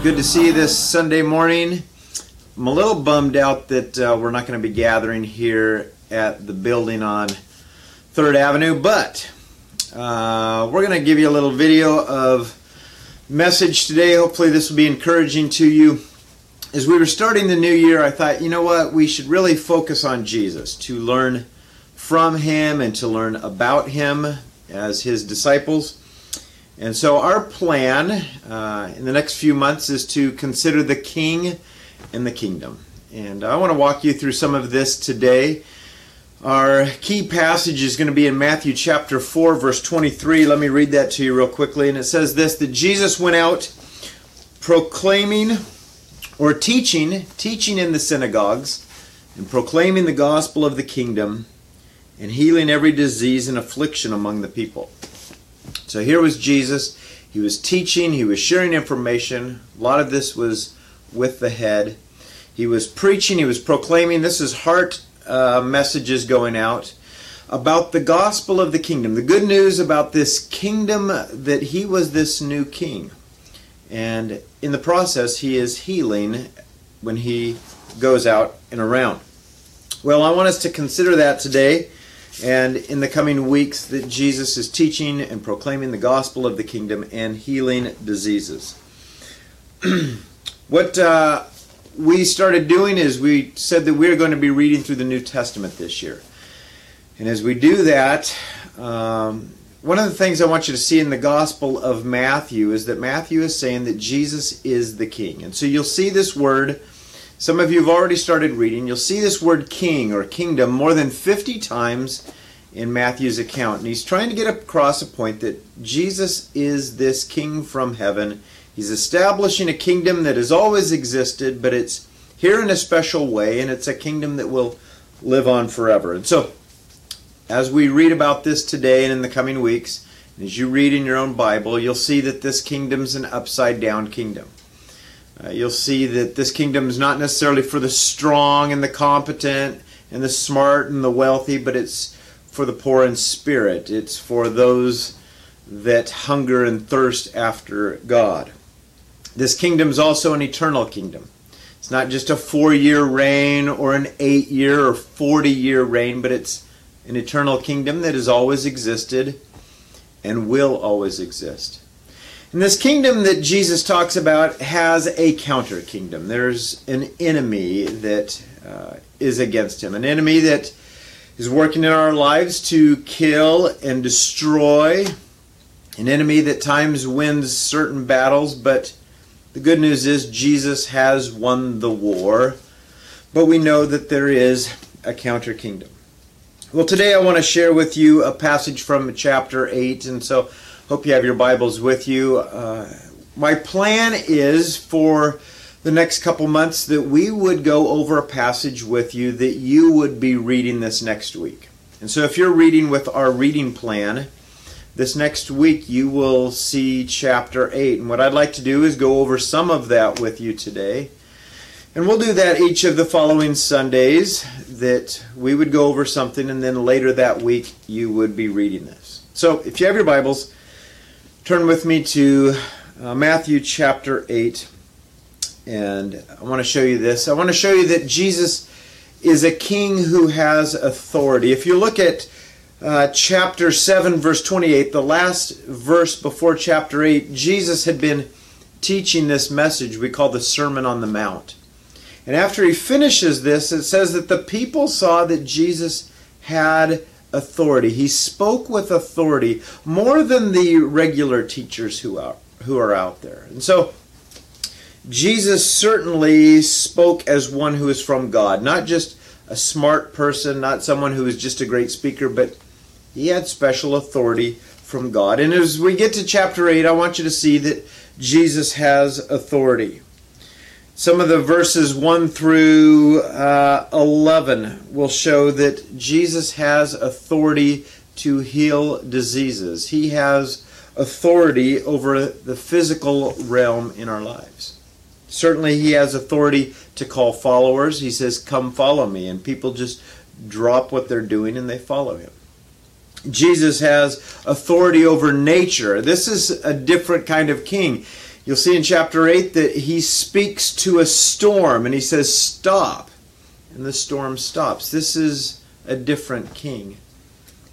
Good to see you this Sunday morning. I'm a little bummed out that uh, we're not going to be gathering here at the building on 3rd Avenue, but uh, we're going to give you a little video of message today. Hopefully, this will be encouraging to you. As we were starting the new year, I thought, you know what, we should really focus on Jesus to learn from him and to learn about him as his disciples. And so, our plan uh, in the next few months is to consider the King and the kingdom. And I want to walk you through some of this today. Our key passage is going to be in Matthew chapter 4, verse 23. Let me read that to you real quickly. And it says this that Jesus went out proclaiming or teaching, teaching in the synagogues, and proclaiming the gospel of the kingdom, and healing every disease and affliction among the people. So here was Jesus. He was teaching, he was sharing information. A lot of this was with the head. He was preaching, he was proclaiming. This is heart uh, messages going out about the gospel of the kingdom. The good news about this kingdom that he was this new king. And in the process, he is healing when he goes out and around. Well, I want us to consider that today and in the coming weeks that Jesus is teaching and proclaiming the gospel of the kingdom and healing diseases. what uh, we started doing is we said that we're going to be reading through the New Testament this year. And as we do that, um, one of the things I want you to see in the Gospel of Matthew is that Matthew is saying that Jesus is the King. And so you'll see this word, some of you have already started reading, you'll see this word king or kingdom more than 50 times in Matthew's account. And he's trying to get across a point that Jesus is this king from heaven. He's establishing a kingdom that has always existed, but it's here in a special way, and it's a kingdom that will live on forever. And so, as we read about this today and in the coming weeks, as you read in your own Bible, you'll see that this kingdom's an upside down kingdom. Uh, you'll see that this kingdom is not necessarily for the strong and the competent and the smart and the wealthy, but it's for the poor in spirit. It's for those that hunger and thirst after God. This kingdom is also an eternal kingdom. It's not just a four year reign or an eight year or 40 year reign, but it's an eternal kingdom that has always existed and will always exist. And this kingdom that Jesus talks about has a counter kingdom. There's an enemy that uh, is against him, an enemy that is working in our lives to kill and destroy, an enemy that times wins certain battles, but the good news is Jesus has won the war. But we know that there is a counter kingdom. Well, today I want to share with you a passage from chapter 8, and so hope you have your Bibles with you. Uh, my plan is for the next couple months that we would go over a passage with you that you would be reading this next week. And so if you're reading with our reading plan, this next week you will see chapter 8. And what I'd like to do is go over some of that with you today. And we'll do that each of the following Sundays, that we would go over something, and then later that week you would be reading this. So if you have your Bibles, turn with me to uh, Matthew chapter 8. And I want to show you this. I want to show you that Jesus is a king who has authority. If you look at uh, chapter 7, verse 28, the last verse before chapter 8, Jesus had been teaching this message we call the Sermon on the Mount. And after he finishes this, it says that the people saw that Jesus had authority. He spoke with authority more than the regular teachers who are, who are out there. And so Jesus certainly spoke as one who is from God, not just a smart person, not someone who is just a great speaker, but he had special authority from God. And as we get to chapter 8, I want you to see that Jesus has authority. Some of the verses 1 through uh, 11 will show that Jesus has authority to heal diseases. He has authority over the physical realm in our lives. Certainly, he has authority to call followers. He says, Come follow me. And people just drop what they're doing and they follow him. Jesus has authority over nature. This is a different kind of king. You'll see in chapter 8 that he speaks to a storm and he says, Stop. And the storm stops. This is a different king.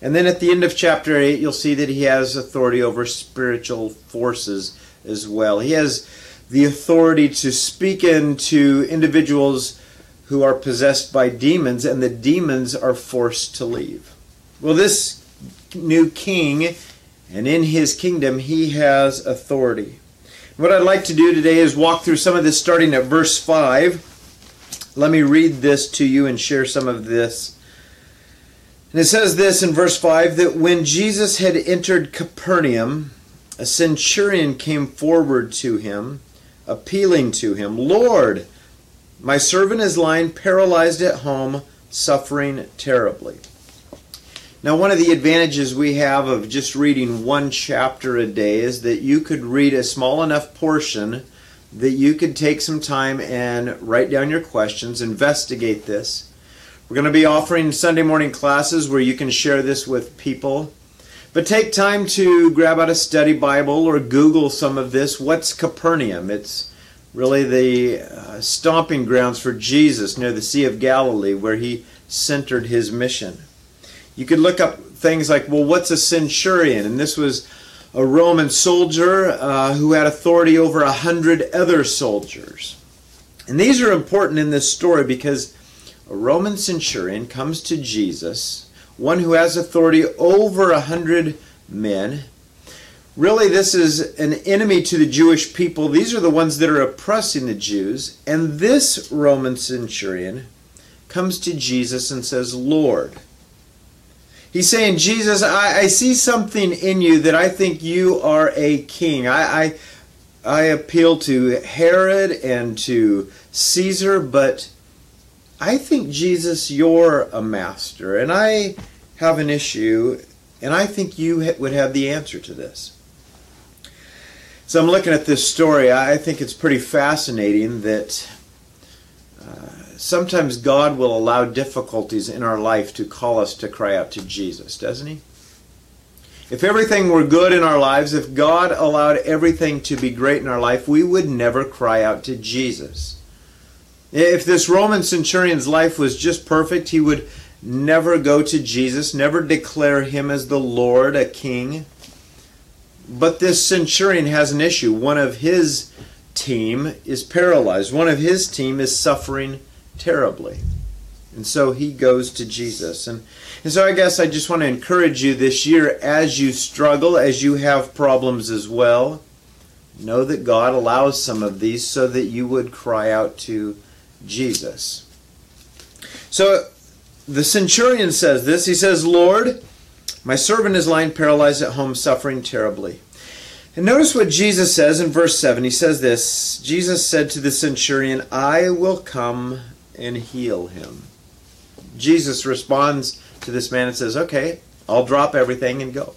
And then at the end of chapter 8, you'll see that he has authority over spiritual forces as well. He has the authority to speak into individuals who are possessed by demons, and the demons are forced to leave. Well, this new king, and in his kingdom, he has authority. What I'd like to do today is walk through some of this starting at verse 5. Let me read this to you and share some of this. And it says this in verse 5 that when Jesus had entered Capernaum, a centurion came forward to him, appealing to him, Lord, my servant is lying paralyzed at home, suffering terribly. Now, one of the advantages we have of just reading one chapter a day is that you could read a small enough portion that you could take some time and write down your questions, investigate this. We're going to be offering Sunday morning classes where you can share this with people. But take time to grab out a study Bible or Google some of this. What's Capernaum? It's really the uh, stomping grounds for Jesus near the Sea of Galilee where he centered his mission. You could look up things like, well, what's a centurion? And this was a Roman soldier uh, who had authority over a hundred other soldiers. And these are important in this story because a Roman centurion comes to Jesus, one who has authority over a hundred men. Really, this is an enemy to the Jewish people. These are the ones that are oppressing the Jews. And this Roman centurion comes to Jesus and says, Lord, He's saying, Jesus, I, I see something in you that I think you are a king. I, I, I appeal to Herod and to Caesar, but I think, Jesus, you're a master, and I have an issue, and I think you would have the answer to this. So I'm looking at this story. I think it's pretty fascinating that uh, sometimes God will allow difficulties in our life to call us to cry out to Jesus, doesn't He? If everything were good in our lives, if God allowed everything to be great in our life, we would never cry out to Jesus. If this Roman centurion's life was just perfect, he would never go to Jesus, never declare him as the Lord, a king. But this centurion has an issue. One of his team is paralyzed, one of his team is suffering terribly. And so he goes to Jesus. And, and so I guess I just want to encourage you this year as you struggle, as you have problems as well, know that God allows some of these so that you would cry out to Jesus. So the centurion says this. He says, Lord, my servant is lying paralyzed at home, suffering terribly. And notice what Jesus says in verse 7. He says this Jesus said to the centurion, I will come and heal him. Jesus responds to this man and says, Okay, I'll drop everything and go.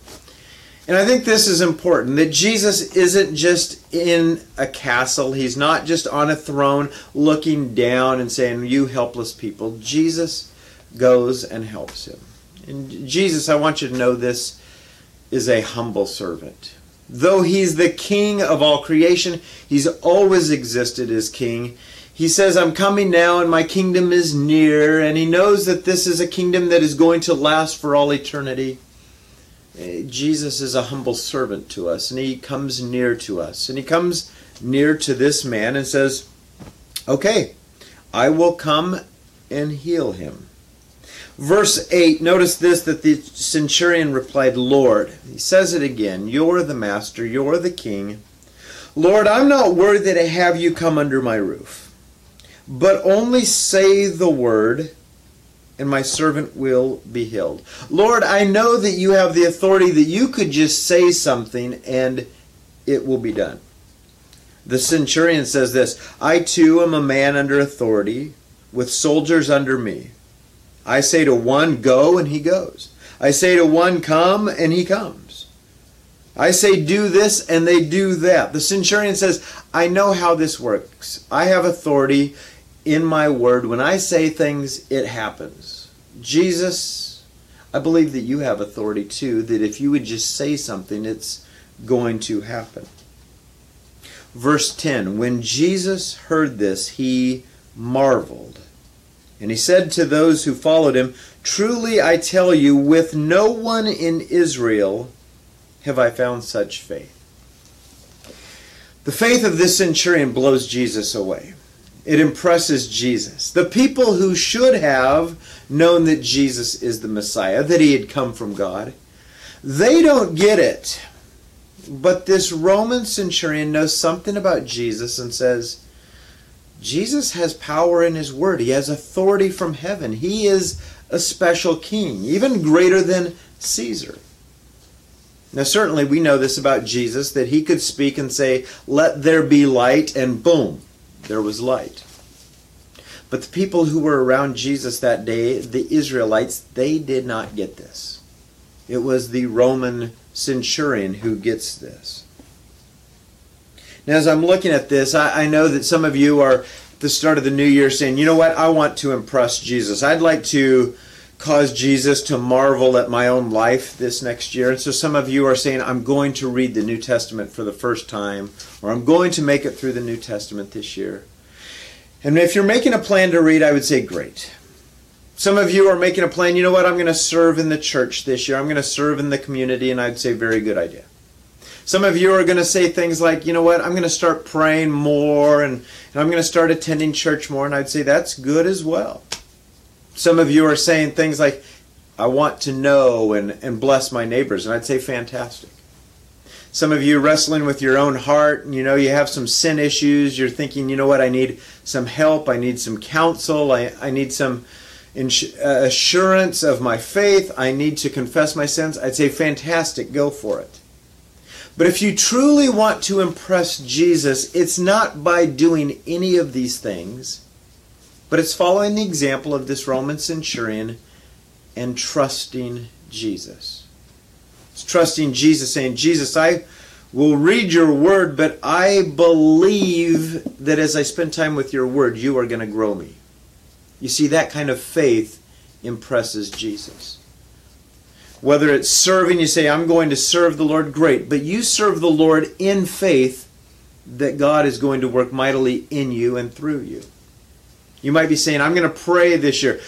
And I think this is important that Jesus isn't just in a castle. He's not just on a throne looking down and saying, You helpless people. Jesus goes and helps him. And Jesus, I want you to know this, is a humble servant. Though he's the king of all creation, he's always existed as king. He says, I'm coming now and my kingdom is near, and he knows that this is a kingdom that is going to last for all eternity. Eh, Jesus is a humble servant to us, and he comes near to us. And he comes near to this man and says, Okay, I will come and heal him. Verse 8, notice this that the centurion replied, Lord. He says it again, You're the master, you're the king. Lord, I'm not worthy to have you come under my roof but only say the word, and my servant will be healed. Lord, I know that you have the authority that you could just say something and it will be done. The centurion says this I too am a man under authority, with soldiers under me. I say to one, Go, and he goes. I say to one, Come, and he comes. I say, Do this, and they do that. The centurion says, I know how this works. I have authority in my word. When I say things, it happens. Jesus, I believe that you have authority too, that if you would just say something, it's going to happen. Verse 10 When Jesus heard this, he marveled. And he said to those who followed him, Truly I tell you, with no one in Israel have I found such faith. The faith of this centurion blows Jesus away. It impresses Jesus. The people who should have known that Jesus is the Messiah, that he had come from God, they don't get it. But this Roman centurion knows something about Jesus and says, Jesus has power in his word. He has authority from heaven. He is a special king, even greater than Caesar. Now, certainly we know this about Jesus that he could speak and say, Let there be light, and boom, there was light. But the people who were around Jesus that day, the Israelites, they did not get this. It was the Roman centurion who gets this. Now, as I'm looking at this, I, I know that some of you are at the start of the new year saying, you know what, I want to impress Jesus. I'd like to cause Jesus to marvel at my own life this next year. And so some of you are saying, I'm going to read the New Testament for the first time, or I'm going to make it through the New Testament this year. And if you're making a plan to read, I would say great. Some of you are making a plan, you know what, I'm going to serve in the church this year. I'm going to serve in the community, and I'd say very good idea. Some of you are going to say things like, you know what, I'm going to start praying more and, and I'm going to start attending church more, and I'd say that's good as well. Some of you are saying things like, I want to know and, and bless my neighbors, and I'd say fantastic. Some of you wrestling with your own heart, and you know, you have some sin issues. You're thinking, you know what, I need some help. I need some counsel. I, I need some ins- uh, assurance of my faith. I need to confess my sins. I'd say, fantastic, go for it. But if you truly want to impress Jesus, it's not by doing any of these things, but it's following the example of this Roman centurion and trusting Jesus. It's trusting Jesus, saying, Jesus, I will read your word, but I believe that as I spend time with your word, you are going to grow me. You see, that kind of faith impresses Jesus. Whether it's serving, you say, I'm going to serve the Lord, great. But you serve the Lord in faith that God is going to work mightily in you and through you. You might be saying, I'm going to pray this year.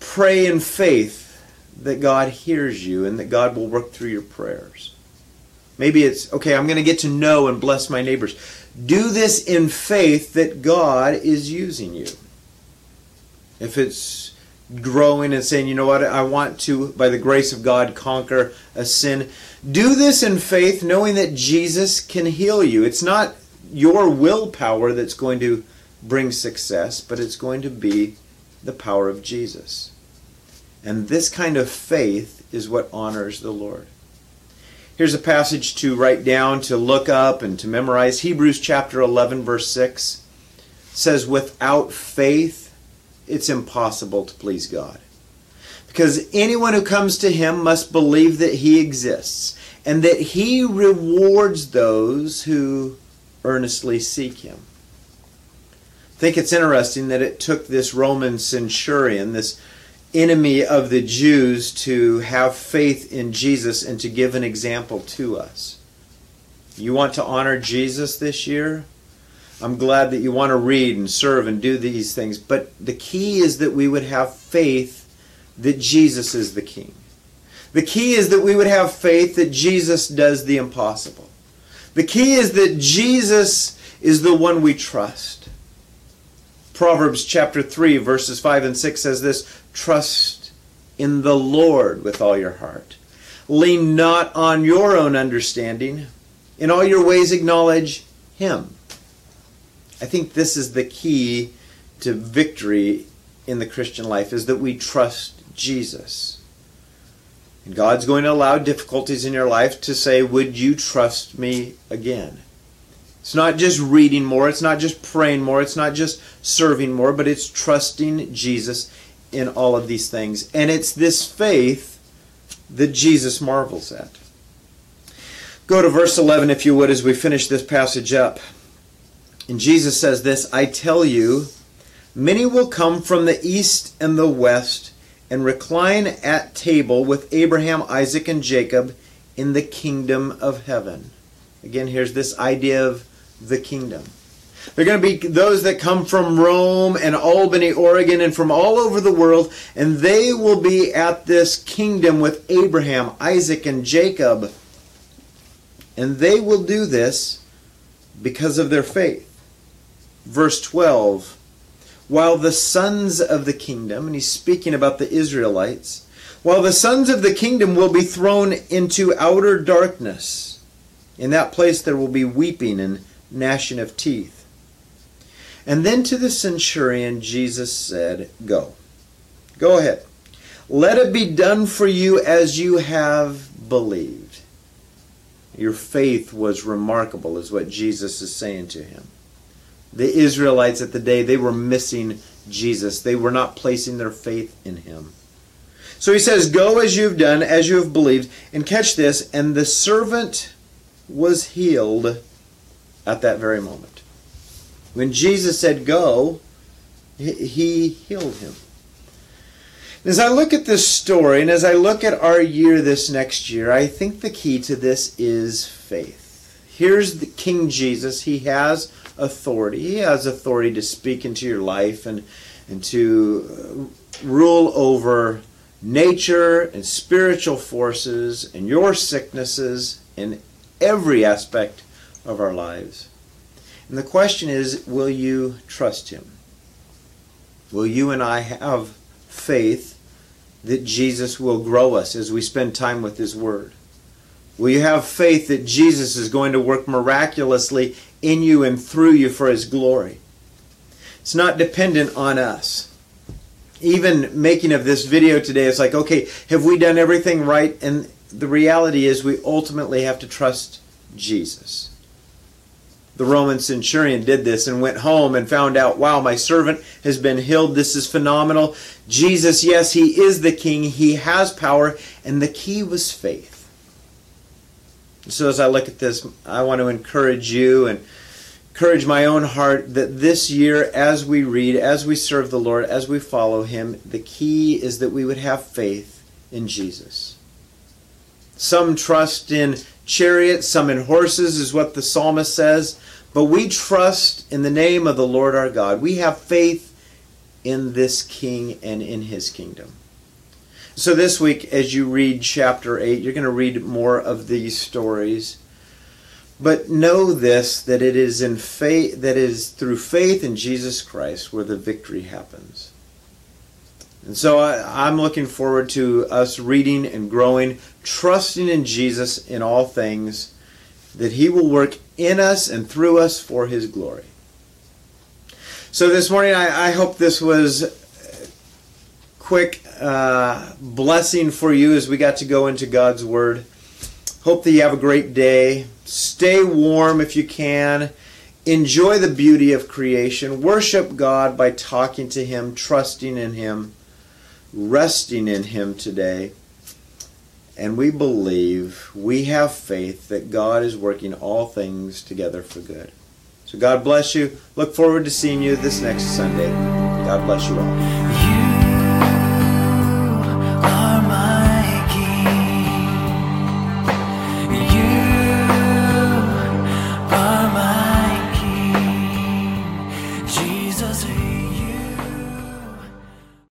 Pray in faith that God hears you and that God will work through your prayers. Maybe it's, okay, I'm going to get to know and bless my neighbors. Do this in faith that God is using you. If it's growing and saying, you know what, I want to, by the grace of God, conquer a sin, do this in faith knowing that Jesus can heal you. It's not your willpower that's going to bring success, but it's going to be the power of Jesus. And this kind of faith is what honors the Lord. Here's a passage to write down, to look up, and to memorize. Hebrews chapter 11, verse 6 says, Without faith, it's impossible to please God. Because anyone who comes to him must believe that he exists and that he rewards those who earnestly seek him. I think it's interesting that it took this Roman centurion, this enemy of the Jews to have faith in Jesus and to give an example to us. You want to honor Jesus this year? I'm glad that you want to read and serve and do these things, but the key is that we would have faith that Jesus is the King. The key is that we would have faith that Jesus does the impossible. The key is that Jesus is the one we trust. Proverbs chapter 3, verses 5 and 6 says this Trust in the Lord with all your heart. Lean not on your own understanding. In all your ways, acknowledge Him. I think this is the key to victory in the Christian life is that we trust Jesus. And God's going to allow difficulties in your life to say, Would you trust me again? It's not just reading more, it's not just praying more, it's not just serving more, but it's trusting Jesus in all of these things. And it's this faith that Jesus marvels at. Go to verse 11, if you would, as we finish this passage up. And Jesus says this I tell you, many will come from the east and the west and recline at table with Abraham, Isaac, and Jacob in the kingdom of heaven. Again, here's this idea of the kingdom. They're going to be those that come from Rome and Albany, Oregon, and from all over the world, and they will be at this kingdom with Abraham, Isaac, and Jacob. And they will do this because of their faith. Verse 12 While the sons of the kingdom, and he's speaking about the Israelites, while the sons of the kingdom will be thrown into outer darkness, in that place there will be weeping and gnashing of teeth. And then to the centurion, Jesus said, Go. Go ahead. Let it be done for you as you have believed. Your faith was remarkable, is what Jesus is saying to him. The Israelites at the day, they were missing Jesus. They were not placing their faith in him. So he says, Go as you've done, as you have believed. And catch this, and the servant was healed at that very moment. When Jesus said go, he healed him. As I look at this story and as I look at our year this next year, I think the key to this is faith. Here's the King Jesus. He has authority. He has authority to speak into your life and, and to uh, rule over nature and spiritual forces and your sicknesses in every aspect of our lives. And the question is will you trust Him? Will you and I have faith that Jesus will grow us as we spend time with His Word? Will you have faith that Jesus is going to work miraculously in you and through you for His glory? It's not dependent on us. Even making of this video today, it's like, okay, have we done everything right? And the reality is, we ultimately have to trust Jesus the Roman centurion did this and went home and found out, wow, my servant has been healed. This is phenomenal. Jesus, yes, he is the king. He has power. And the key was faith. So as I look at this, I want to encourage you and encourage my own heart that this year, as we read, as we serve the Lord, as we follow him, the key is that we would have faith in Jesus. Some trust in chariots, some in horses, is what the psalmist says. But we trust in the name of the Lord our God. We have faith in this king and in his kingdom. So this week, as you read chapter 8, you're going to read more of these stories. But know this that it is in faith that is through faith in Jesus Christ where the victory happens. And so I, am looking forward to us reading and growing, trusting in Jesus in all things, that He will work in us and through us for His glory. So this morning, I, I hope this was quick uh, blessing for you as we got to go into God's Word. Hope that you have a great day. Stay warm if you can. Enjoy the beauty of creation. Worship God by talking to Him, trusting in Him resting in Him today. And we believe, we have faith that God is working all things together for good. So God bless you. Look forward to seeing you this next Sunday. God bless you all.